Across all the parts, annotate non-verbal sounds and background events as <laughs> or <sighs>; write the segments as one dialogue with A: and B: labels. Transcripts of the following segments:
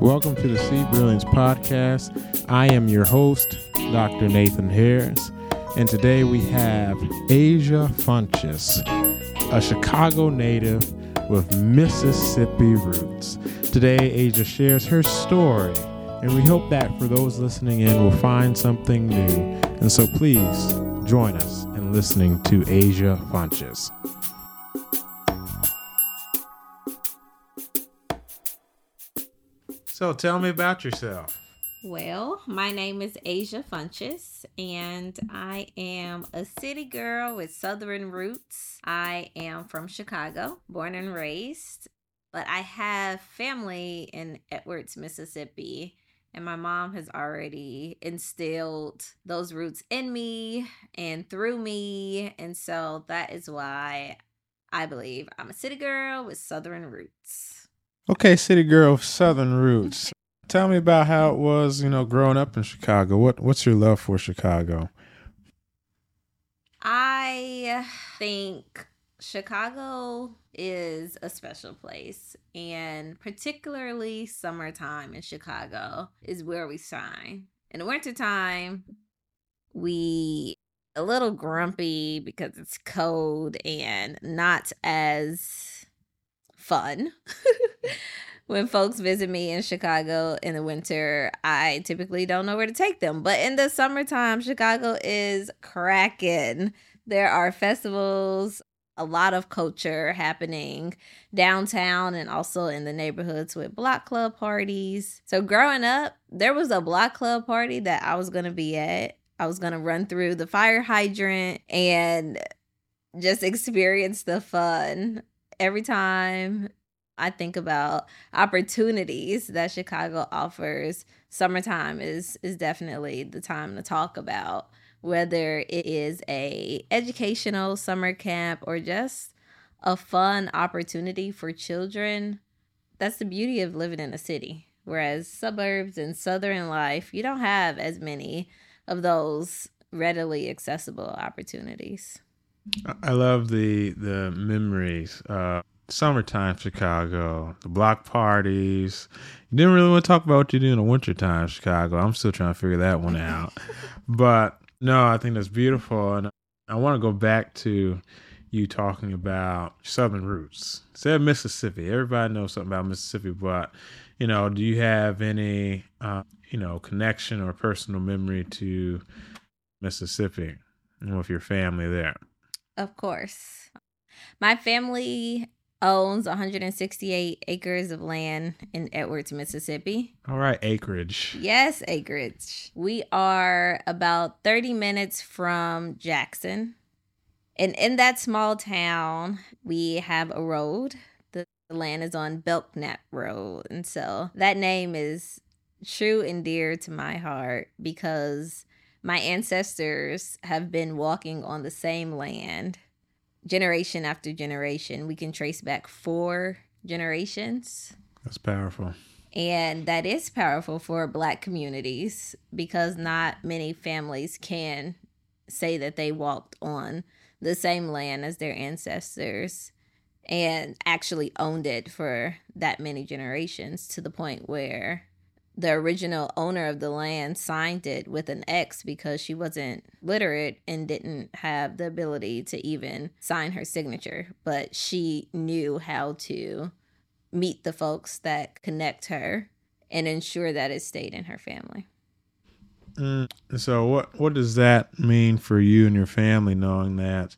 A: Welcome to the See Brilliance Podcast. I am your host, Dr. Nathan Harris, and today we have Asia Funches, a Chicago native with Mississippi roots. Today, Asia shares her story, and we hope that for those listening in will find something new. And so please join us in listening to Asia Funches. So tell me about yourself.
B: Well, my name is Asia Funches, and I am a city girl with Southern roots. I am from Chicago, born and raised, but I have family in Edwards, Mississippi, and my mom has already instilled those roots in me and through me. And so that is why I believe I'm a city girl with Southern roots.
A: Okay, city girl Southern roots. Tell me about how it was, you know, growing up in Chicago. What what's your love for Chicago?
B: I think Chicago is a special place, and particularly summertime in Chicago is where we shine. In the wintertime, we a little grumpy because it's cold and not as fun. <laughs> when folks visit me in Chicago in the winter, I typically don't know where to take them. But in the summertime, Chicago is cracking. There are festivals, a lot of culture happening downtown and also in the neighborhoods with block club parties. So growing up, there was a block club party that I was going to be at. I was going to run through the fire hydrant and just experience the fun every time I think about opportunities that Chicago offers, summertime is is definitely the time to talk about whether it is a educational summer camp or just a fun opportunity for children. That's the beauty of living in a city. Whereas suburbs and southern life, you don't have as many of those readily accessible opportunities.
A: I love the the memories. Uh, summertime Chicago, the block parties. You didn't really want to talk about what you do in the wintertime Chicago. I'm still trying to figure that one out. <laughs> but no, I think that's beautiful, and I want to go back to you talking about Southern roots. Said Mississippi. Everybody knows something about Mississippi, but you know, do you have any uh, you know connection or personal memory to Mississippi and with your family there?
B: Of course. My family owns 168 acres of land in Edwards, Mississippi.
A: All right, acreage.
B: Yes, acreage. We are about 30 minutes from Jackson. And in that small town, we have a road. The land is on Belknap Road. And so that name is true and dear to my heart because my ancestors have been walking on the same land generation after generation. We can trace back four generations.
A: That's powerful.
B: And that is powerful for black communities because not many families can say that they walked on the same land as their ancestors and actually owned it for that many generations to the point where the original owner of the land signed it with an X because she wasn't literate and didn't have the ability to even sign her signature. But she knew how to meet the folks that connect her and ensure that it stayed in her family.
A: Mm, so what what does that mean for you and your family knowing that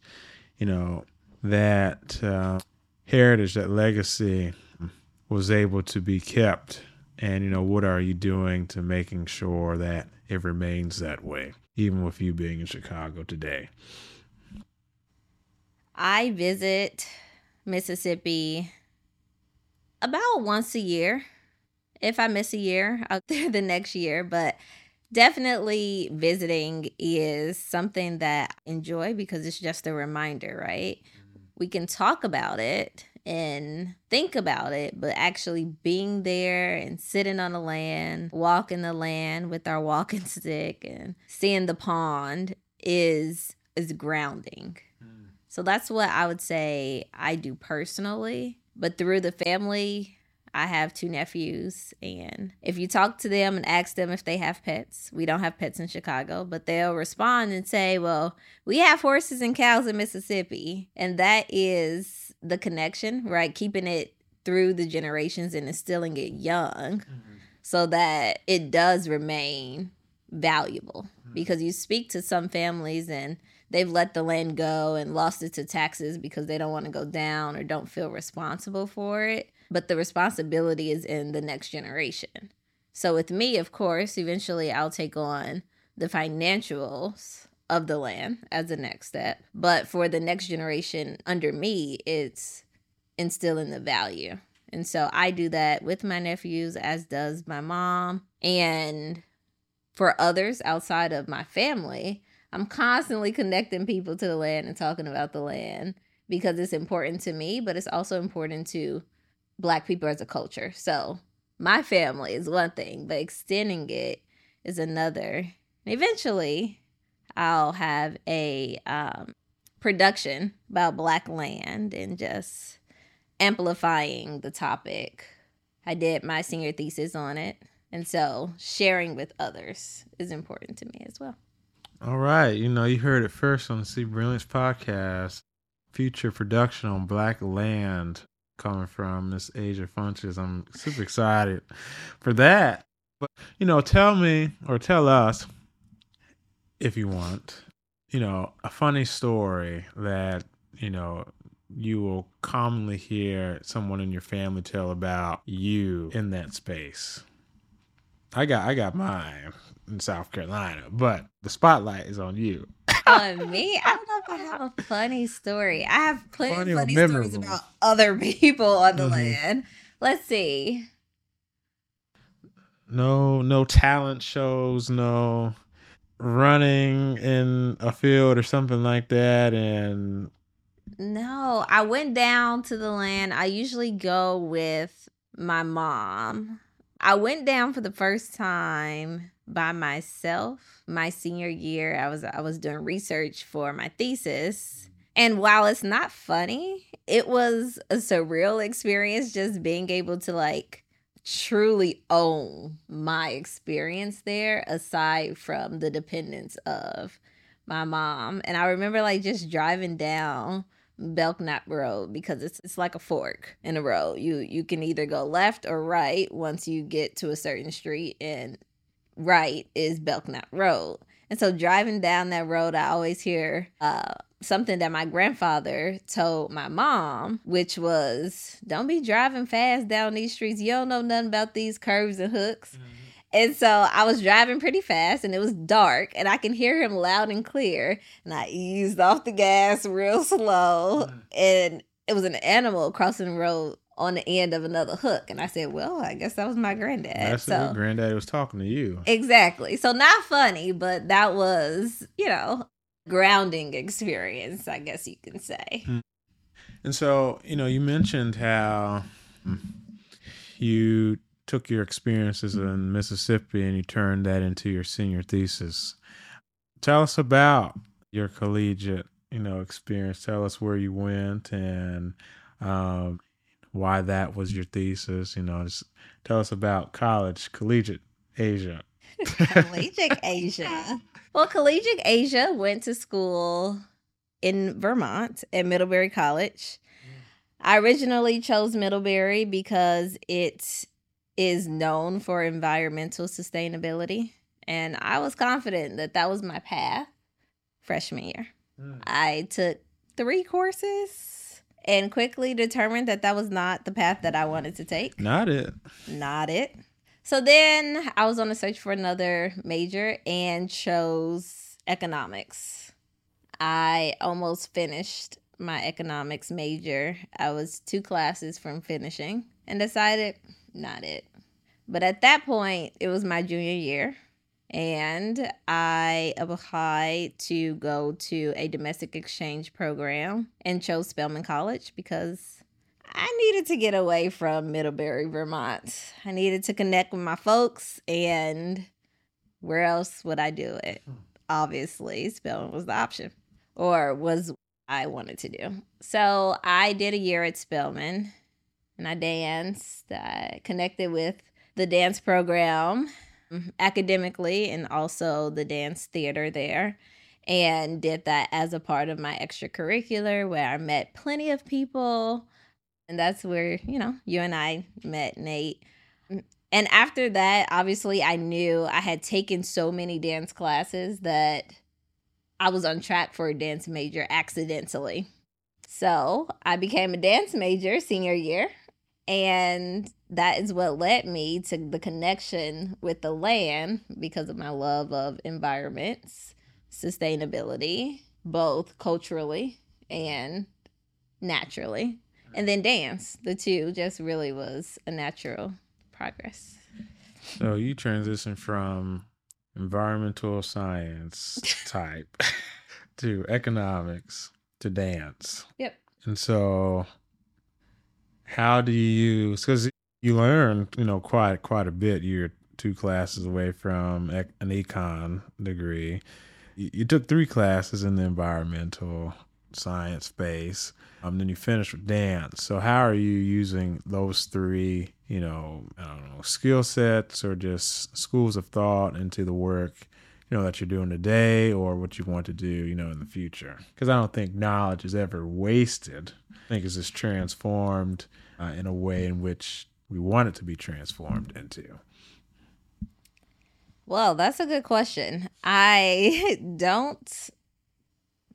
A: you know that uh, heritage that legacy was able to be kept and you know what are you doing to making sure that it remains that way even with you being in chicago today?
B: I visit mississippi about once a year. If i miss a year out there <laughs> the next year. But definitely visiting is something that i enjoy because it's just a reminder right? We can talk about it and think about it, but actually being there and sitting on the land, walking the land with our walking <laughs> stick and seeing the pond is is grounding. Mm. So that's what I would say I do personally. But through the family, I have two nephews, and if you talk to them and ask them if they have pets, we don't have pets in Chicago, but they'll respond and say, Well, we have horses and cows in Mississippi. And that is the connection, right? Keeping it through the generations and instilling it young mm-hmm. so that it does remain valuable. Mm-hmm. Because you speak to some families and they've let the land go and lost it to taxes because they don't want to go down or don't feel responsible for it. But the responsibility is in the next generation. So with me, of course, eventually I'll take on the financials of the land as the next step. But for the next generation under me, it's instilling the value. And so I do that with my nephews, as does my mom. And for others outside of my family, I'm constantly connecting people to the land and talking about the land because it's important to me, but it's also important to Black people as a culture. So my family is one thing, but extending it is another. eventually, I'll have a um, production about Black land and just amplifying the topic. I did my senior thesis on it. And so sharing with others is important to me as well.
A: All right. You know, you heard it first on the See Brilliance podcast. Future production on Black Land coming from Miss Asia Funches. I'm super excited for that. But, you know, tell me or tell us, if you want, you know, a funny story that, you know, you will commonly hear someone in your family tell about you in that space. I got I got mine in South Carolina, but the spotlight is on you.
B: On <laughs> me? I don't know if I have a funny story. I have plenty funny, funny stories about other <laughs> people on the mm-hmm. land. Let's see.
A: No, no talent shows, no running in a field or something like that and
B: no, I went down to the land. I usually go with my mom. I went down for the first time by myself my senior year. I was I was doing research for my thesis. And while it's not funny, it was a surreal experience just being able to like truly own my experience there aside from the dependence of my mom. And I remember like just driving down Belknap Road because it's it's like a fork in a road. You you can either go left or right once you get to a certain street and right is Belknap Road. And so driving down that road, I always hear uh, something that my grandfather told my mom, which was, "Don't be driving fast down these streets. You don't know nothing about these curves and hooks." Mm-hmm. And so I was driving pretty fast and it was dark and I can hear him loud and clear. And I eased off the gas real slow. Mm. And it was an animal crossing the road on the end of another hook. And I said, Well, I guess that was my granddad.
A: That's so granddad was talking to you.
B: Exactly. So not funny, but that was, you know, grounding experience, I guess you can say. Hmm.
A: And so, you know, you mentioned how you took your experiences in Mississippi and you turned that into your senior thesis. Tell us about your collegiate, you know, experience. Tell us where you went and um, why that was your thesis. You know, just tell us about college, collegiate Asia.
B: collegiate <laughs> Asia. Well, collegiate Asia went to school in Vermont at Middlebury College. I originally chose Middlebury because it is known for environmental sustainability. And I was confident that that was my path freshman year. Mm. I took three courses and quickly determined that that was not the path that I wanted to take.
A: Not it.
B: Not it. So then I was on a search for another major and chose economics. I almost finished my economics major. I was two classes from finishing and decided not it. But at that point, it was my junior year, and I applied to go to a domestic exchange program and chose Spelman College because I needed to get away from Middlebury, Vermont. I needed to connect with my folks, and where else would I do it? Hmm. Obviously, Spelman was the option, or was I wanted to do. So I did a year at Spelman and I danced. I connected with the dance program academically and also the dance theater there and did that as a part of my extracurricular where I met plenty of people. And that's where, you know, you and I met, Nate. Mm, and after that, obviously, I knew I had taken so many dance classes that I was on track for a dance major accidentally. So I became a dance major senior year. And that is what led me to the connection with the land because of my love of environments sustainability, both culturally and naturally. And then dance, the two just really was a natural progress.
A: So you transition from environmental science <laughs> type <laughs> to economics to dance.
B: Yep.
A: And so how do you use because you learn, you know, quite quite a bit. You're two classes away from an econ degree you, took three classes in the environmental science space. Um, then you finished with dance. So how are you using those three, you know, I don't know, skill sets or just schools of thought into the work, you know, that you're doing today or what you want to do, you know, in the future? Because I don't think knowledge is ever wasted. Think just transformed uh, in a way in which we want it to be transformed into.
B: Well, that's a good question. I <laughs> don't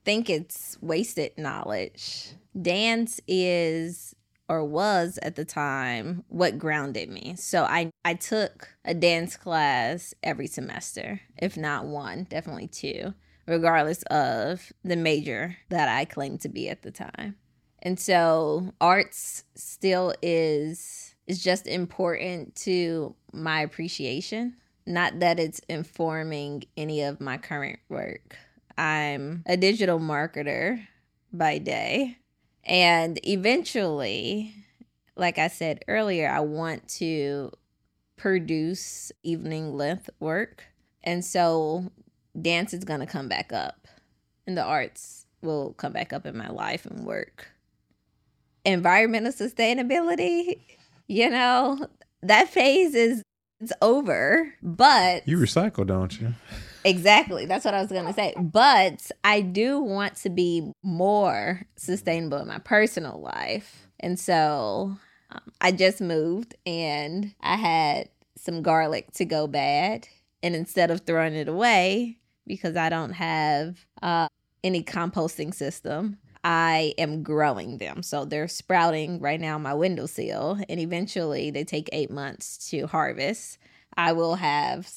B: think it's wasted knowledge. Dance is or was at the time what grounded me. So I I took a dance class every semester, if not one, definitely two, regardless of the major that I claimed to be at the time. And so arts still is is just important to my appreciation not that it's informing any of my current work. I'm a digital marketer by day. And eventually, like I said earlier, I want to produce evening length work. And so dance is going to come back up, and the arts will come back up in my life and work. Environmental sustainability, you know, that phase is it's over. But
A: you recycle, don't you?
B: Exactly. That's what I was going to say. But I do want to be more sustainable in my personal life. And so um, I just moved and I had some garlic to go bad. And instead of throwing it away, because I don't have uh, any composting system, I am growing them. So they're sprouting right now on my windowsill, and eventually they take eight months to harvest. I will have,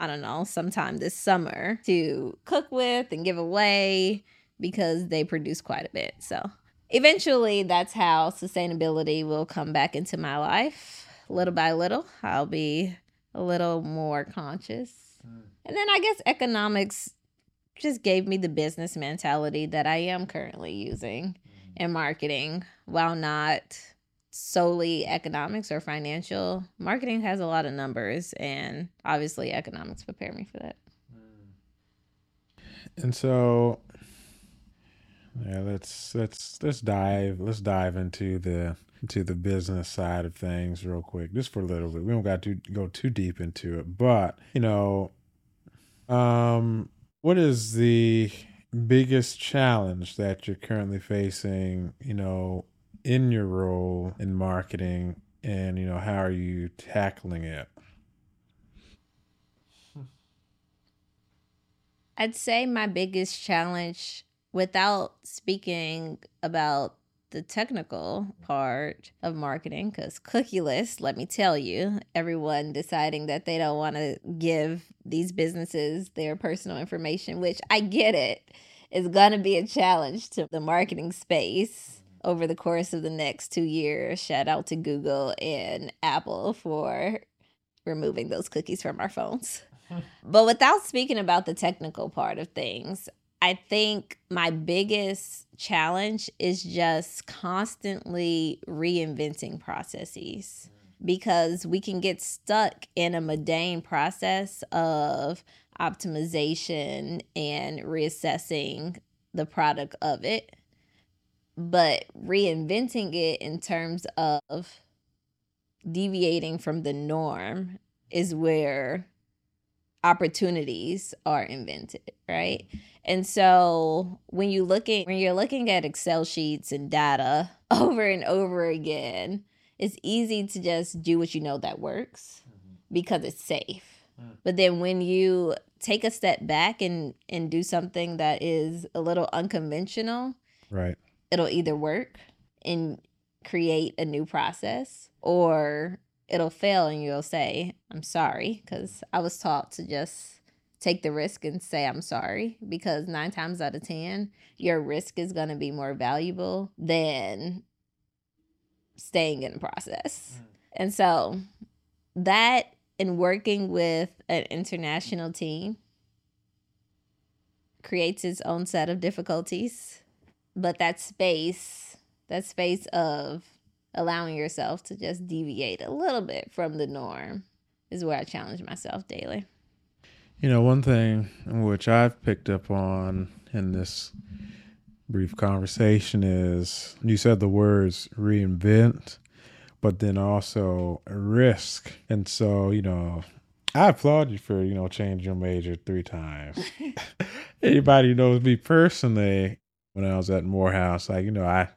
B: I don't know, sometime this summer to cook with and give away because they produce quite a bit. So eventually that's how sustainability will come back into my life little by little. I'll be a little more conscious. Hmm. And then I guess economics just gave me the business mentality that I am currently using mm-hmm. in marketing while not solely economics or financial. Marketing has a lot of numbers and obviously economics prepare me for that.
A: And so yeah, let's let's let's dive let's dive into the into the business side of things real quick, just for a little bit. We don't got to go too deep into it, but you know, um, what is the biggest challenge that you're currently facing, you know, in your role in marketing and, you know, how are you tackling it?
B: I'd say my biggest challenge without speaking about the technical part of marketing because cookieless let me tell you everyone deciding that they don't want to give these businesses their personal information which i get it is going to be a challenge to the marketing space over the course of the next two years. Shout out to google and apple for removing those cookies from our phones. <laughs> But without speaking about the technical part of things I think my biggest challenge is just constantly reinventing processes because we can get stuck in a mundane process of optimization and reassessing the product of it. But reinventing it in terms of deviating from the norm is where opportunities are invented, right? And so when you looking when you're looking at Excel sheets and data <laughs> over and over again, it's easy to just do what you know that works because it's safe. Mm. But then when you take a step back and and do something that is a little unconventional,
A: right.
B: It'll either work and create a new process or it'll fail and you'll say, I'm sorry, because I was taught to just take the risk and say, I'm sorry, because nine times out of 10, your risk is going to be more valuable than staying in the process. Mm. And so that and working with an international team creates its own set of difficulties. But that space, that space of allowing yourself to just deviate a little bit from the norm is where I challenge myself daily.
A: You know, one thing which I've picked up on in this brief conversation is you said the words reinvent, but then also risk. And so, you know, I applaud you for, you know, changing your major three times. <laughs> Anybody knows me personally, when I was at Morehouse, like, you know, I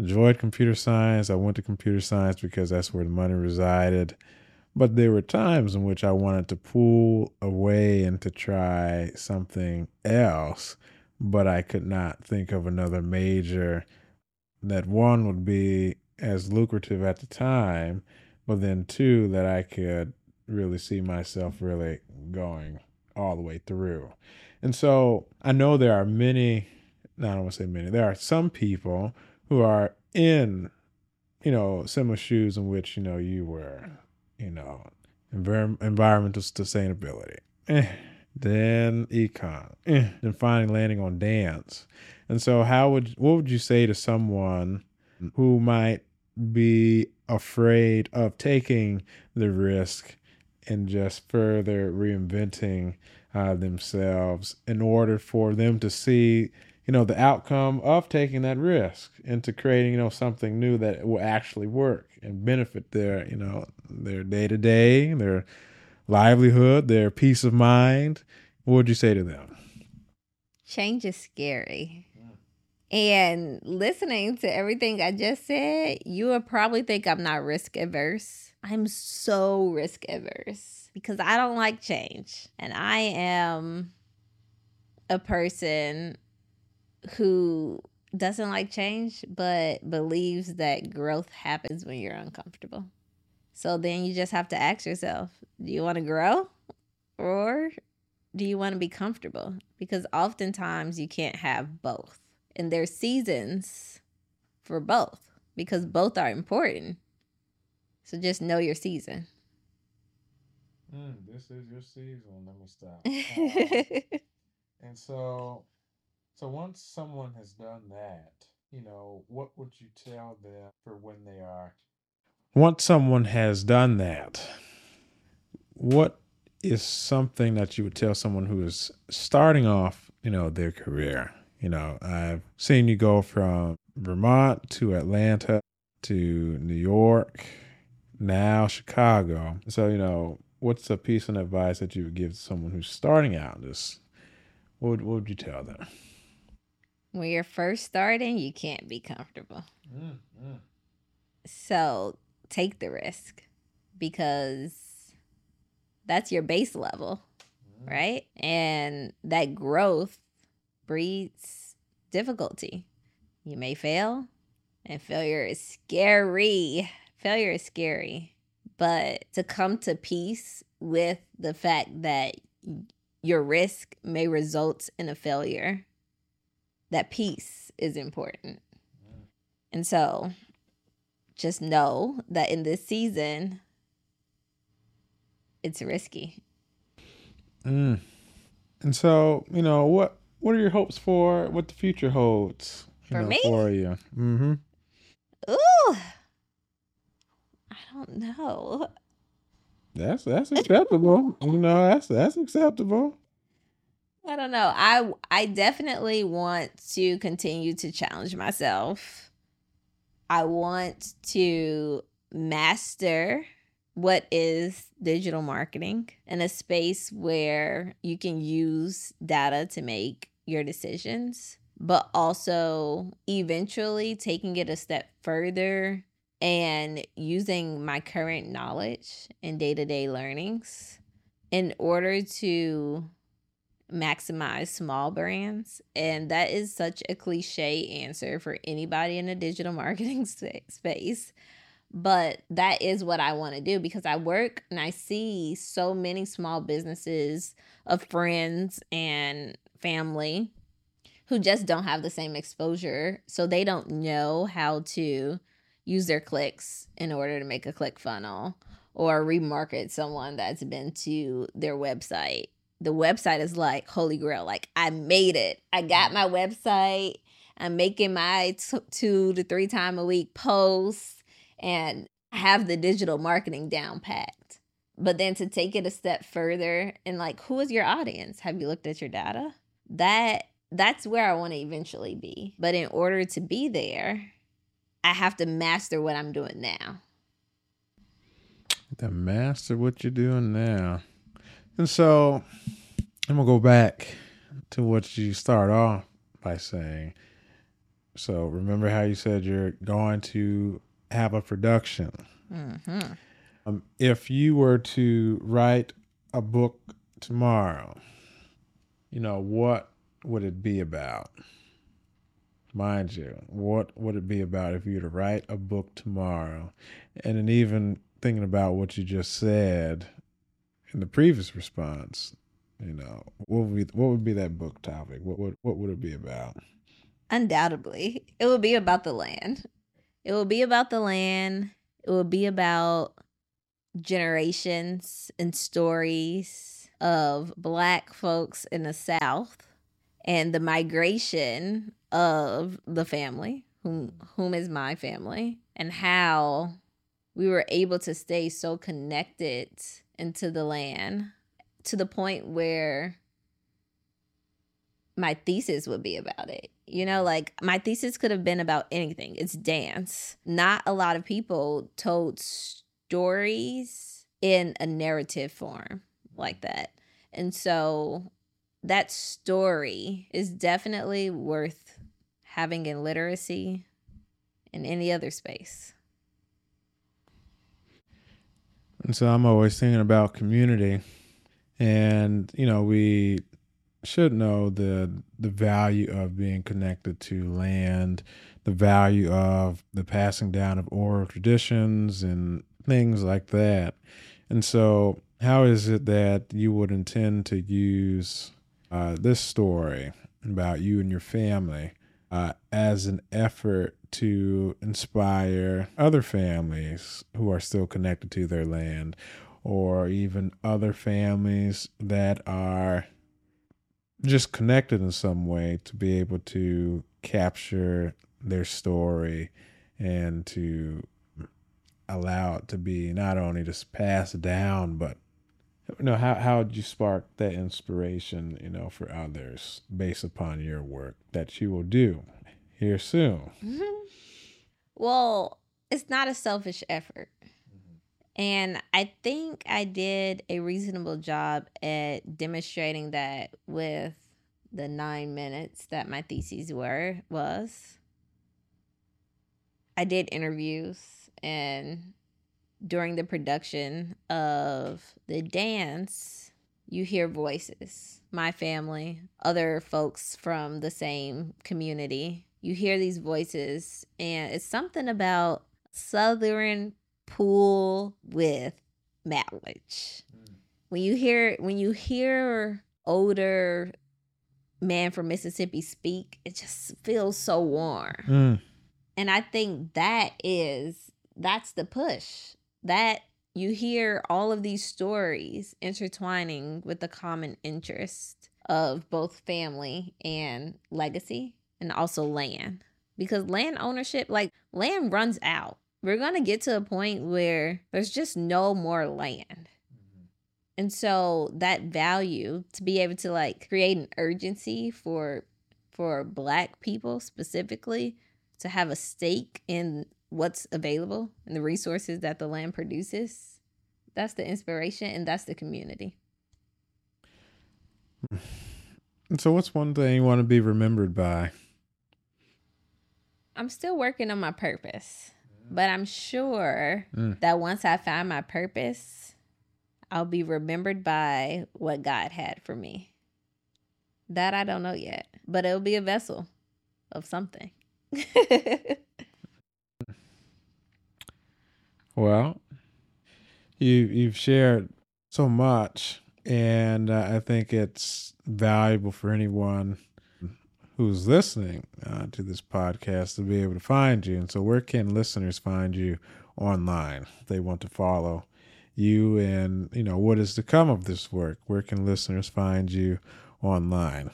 A: enjoyed computer science. I went to computer science because that's where the money resided. But there were times in which I wanted to pull away and to try something else, but I could not think of another major that one would be as lucrative at the time, but then two, that I could really see myself really going all the way through. And so I know there are many, no, I don't want to say many, there are some people who are in, you know, similar shoes in which, you know, you were, you know, envir- environmental sustainability. Eh. Then econ, eh. then finally landing on dance. And so, how would what would you say to someone who might be afraid of taking the risk and just further reinventing uh, themselves in order for them to see you know, the outcome of taking that risk into creating, you know, something new that will actually work and benefit their, you know, their day to day, their livelihood, their peace of mind. What would you say to them?
B: Change is scary. And listening to everything I just said, you would probably think I'm not risk averse. I'm so risk averse because I don't like change. And I am a person who doesn't like change but believes that growth happens when you're uncomfortable. So then you just have to ask yourself, do you want to grow or do you want to be comfortable? Because oftentimes you can't have both. And there's seasons for both because both are important. So just know your season.
A: Mm, this is your season. Let me stop. <laughs> and so so once someone has done that, you know, what would you tell them for when they are? Once someone has done that, what is something that you would tell someone who is starting off, you know, their career? You know, I've seen you go from Vermont to Atlanta to New York, now Chicago. So, you know, what's a piece of advice that you would give someone who's starting out? This, what would, what would you tell them?
B: When you're first starting, you can't be comfortable. Mm, mm. So take the risk because that's your base level, mm. right? And that growth breeds difficulty. You may fail, and failure is scary. Failure is scary. But to come to peace with the fact that your risk may result in a failure that peace is important. And so just know that in this season, it's risky.
A: Mm. And so, you know, what what are your hopes for what the future holds
B: for
A: know,
B: me?
A: For you. Mm-hmm.
B: Ooh. I don't know.
A: That's that's acceptable. you know, that's that's acceptable.
B: I don't know. I I definitely want to continue to challenge myself. I want to master what is digital marketing in a space where you can use data to make your decisions, but also eventually taking it a step further and using my current knowledge and day to day learnings in order to maximize small brands. And that is such a cliche answer for anybody in the digital <laughs> marketing space. But that is what I want to do because I work and I see so many small businesses of friends and family who just don't have the same exposure. So they don't know how to use their clicks in order to make a click funnel or remarket someone that's been to their website. The website is like holy grail. Like I made it. I got mm-hmm. my website. I'm making my t- two to three time a week posts and have the digital marketing down packed. But then to take it a step further and like who is your audience? Have you looked at your data? That that's where I want to eventually be. But in order to be there, I have to master what I'm doing now.
A: To master what you're doing now. And so I'm going to go back to what you start off by saying. So remember how you said you're going to have a production. Mm-hmm. Um, if you were to write a book tomorrow, you know, what would it be about? mind you, what would it be about if you were to write a book tomorrow? And then even thinking about what you just said in the previous response, you know, what would be what would be that book topic? What would what would it be about?
B: Undoubtedly, it would be about the land. It will be about the land. It will be about generations and stories of black folks in the South and the migration of the family, whom whom is my family, and how we were able to stay so connected into the land to the point where my thesis would be about it. You know, like my thesis could have been about anything. It's dance. Not a lot of people told stories in a narrative form like that. And so that story is definitely worth having in literacy in any other space.
A: And so I'm always thinking about community. And, you know, we should know the the value of being connected to land, the value of the passing down of oral traditions and things like that. And so, how is it that you would intend to use uh, this story about you and your family uh, as an effort to inspire other families who are still connected to their land, or even other families that are just connected in some way to be able to capture their story and to allow it to be not only just passed down but you know how how did you spark that inspiration you know for others based upon your work that you will do here soon <laughs>
B: well it's not a selfish effort and i think i did a reasonable job at demonstrating that with the nine minutes that my theses were was i did interviews and during the production of the dance, you hear voices. My family, other folks from the same community. You hear these voices, and it's something about Southern pool with mileage. Mm. When you hear when you hear older man from Mississippi speak, it just feels so warm. Mm. And I think that is that's the push that you hear all of these stories intertwining with the common interest of both family and legacy and also land because land ownership like land runs out we're going to get to a point where there's just no more land mm-hmm. and so that value to be able to like create an urgency for for black people specifically to have a stake in what's available and the resources that the land produces. That's the inspiration and that's the community. <sighs>
A: And so, what's one thing you want to be remembered by?
B: I'm still working on my purpose, but I'm sure
A: Mm.
B: that once I find my purpose, I'll be remembered by what God had for me. That I don't know yet, but it'll be a vessel of something. <laughs>
A: Well, you you've shared so much, and uh, I think it's valuable for anyone who's listening uh, to this podcast to be able to find you. And so, where can listeners find you online if they want to follow you? And you know, what is to come of this work? Where can listeners find you online?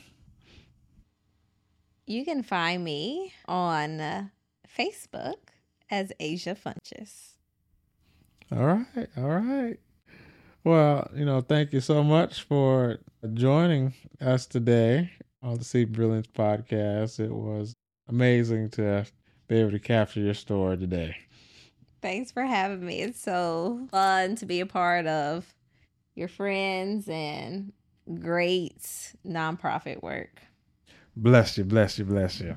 B: you can find me on uh, Facebook as Asia Funches.
A: All right, all right. Well, you know, thank you so much for joining us today on the See Brilliance podcast. It was amazing to be able to capture your story today.
B: Thanks for having me. It's so fun to be a part of your friends and great nonprofit work.
A: Bless you, bless you, bless you.